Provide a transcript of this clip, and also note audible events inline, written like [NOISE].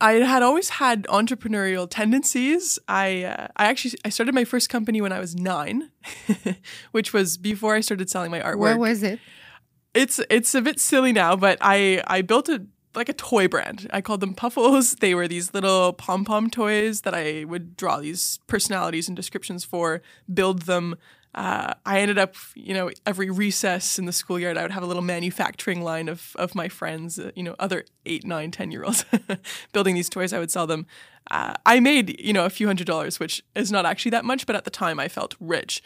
I had always had entrepreneurial tendencies. I uh, I actually I started my first company when I was nine, [LAUGHS] which was before I started selling my artwork. Where was it? It's it's a bit silly now, but I I built a like a toy brand. I called them Puffles. They were these little pom pom toys that I would draw these personalities and descriptions for, build them. Uh, I ended up, you know, every recess in the schoolyard, I would have a little manufacturing line of of my friends, uh, you know, other eight, nine, ten year olds, [LAUGHS] building these toys. I would sell them. Uh, I made, you know, a few hundred dollars, which is not actually that much, but at the time I felt rich.